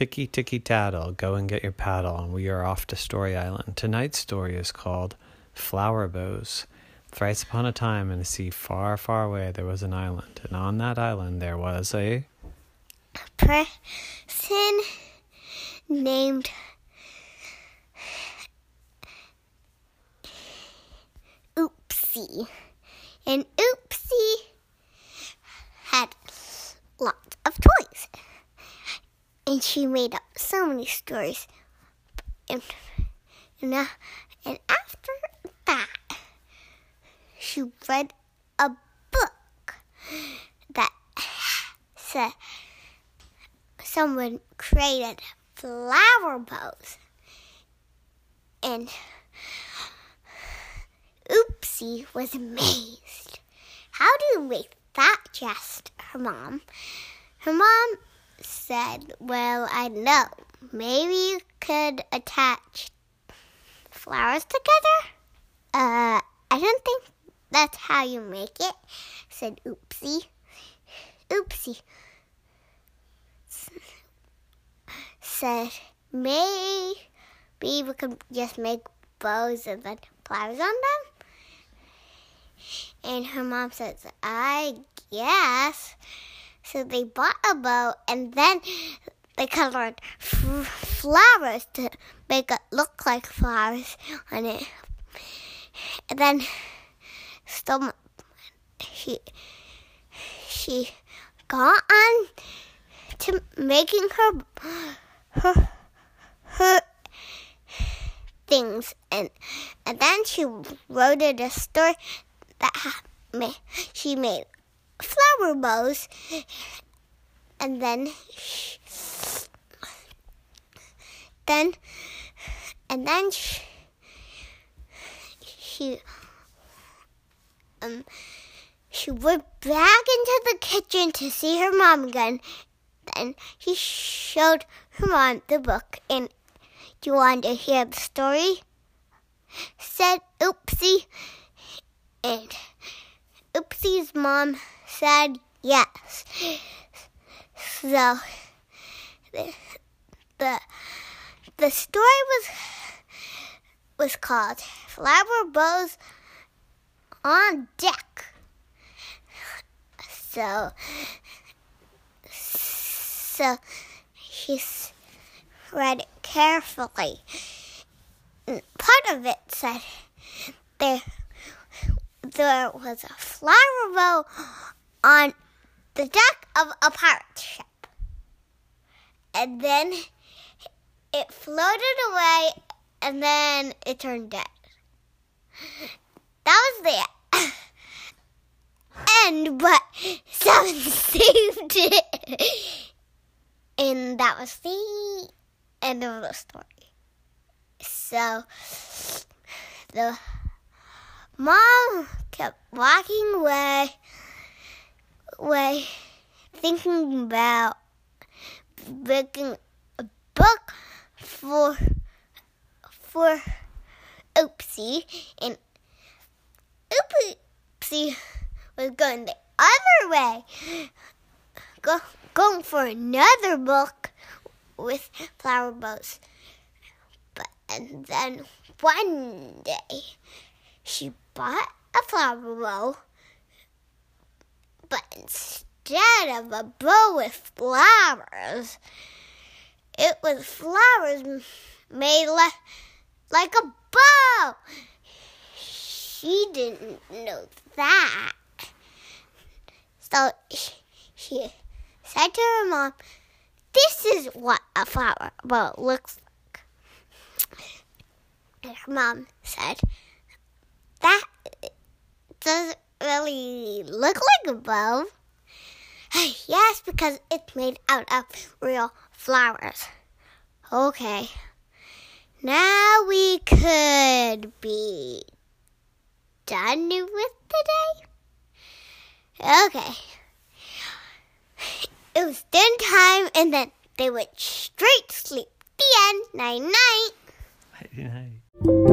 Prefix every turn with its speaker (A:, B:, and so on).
A: Ticky ticky tattle, go and get your paddle, and we are off to Story Island. Tonight's story is called Flower Bows. Thrice upon a time in a sea far, far away there was an island, and on that island there was a
B: person named Oopsie. And Oopsie And she made up so many stories. And, and, uh, and after that, she read a book that said someone created flower bows. And Oopsie was amazed. How do you make that? Asked her mom. Her mom said, Well, I know. Maybe you could attach flowers together? Uh, I don't think that's how you make it, said Oopsie. Oopsie said, Maybe we could just make bows and then flowers on them? And her mom says, I guess. So they bought a bow and then they colored f- flowers to make it look like flowers on it. And then some she she got on to making her her her things and and then she wrote it a story that she made flower bows and then then and then she, she um she went back into the kitchen to see her mom again. Then she showed her mom the book. And you want to hear the story? Said oopsie and Oopsie's mom said yes. So the the, the story was was called Flower Bows on Deck. So so she's read it carefully. Part of it said there there was a flower bow on the deck of a pirate ship. And then it floated away and then it turned dead. That was the end, but someone saved it. And that was the end of the story. So, the Mom kept walking away, away, thinking about making a book for for Oopsie, and Oopsie was going the other way, go, going for another book with flower bows. But and then one day she bought a flower bow, but instead of a bow with flowers, it was flowers made le- like a bow. She didn't know that. So she said to her mom, This is what a flower bow looks like. And her mom said, that doesn't really look like a bow. yes, because it's made out of real flowers. Okay. Now we could be done with today. Okay. It was dinner time, and then they went straight to sleep. The end. Night night.
A: Night night.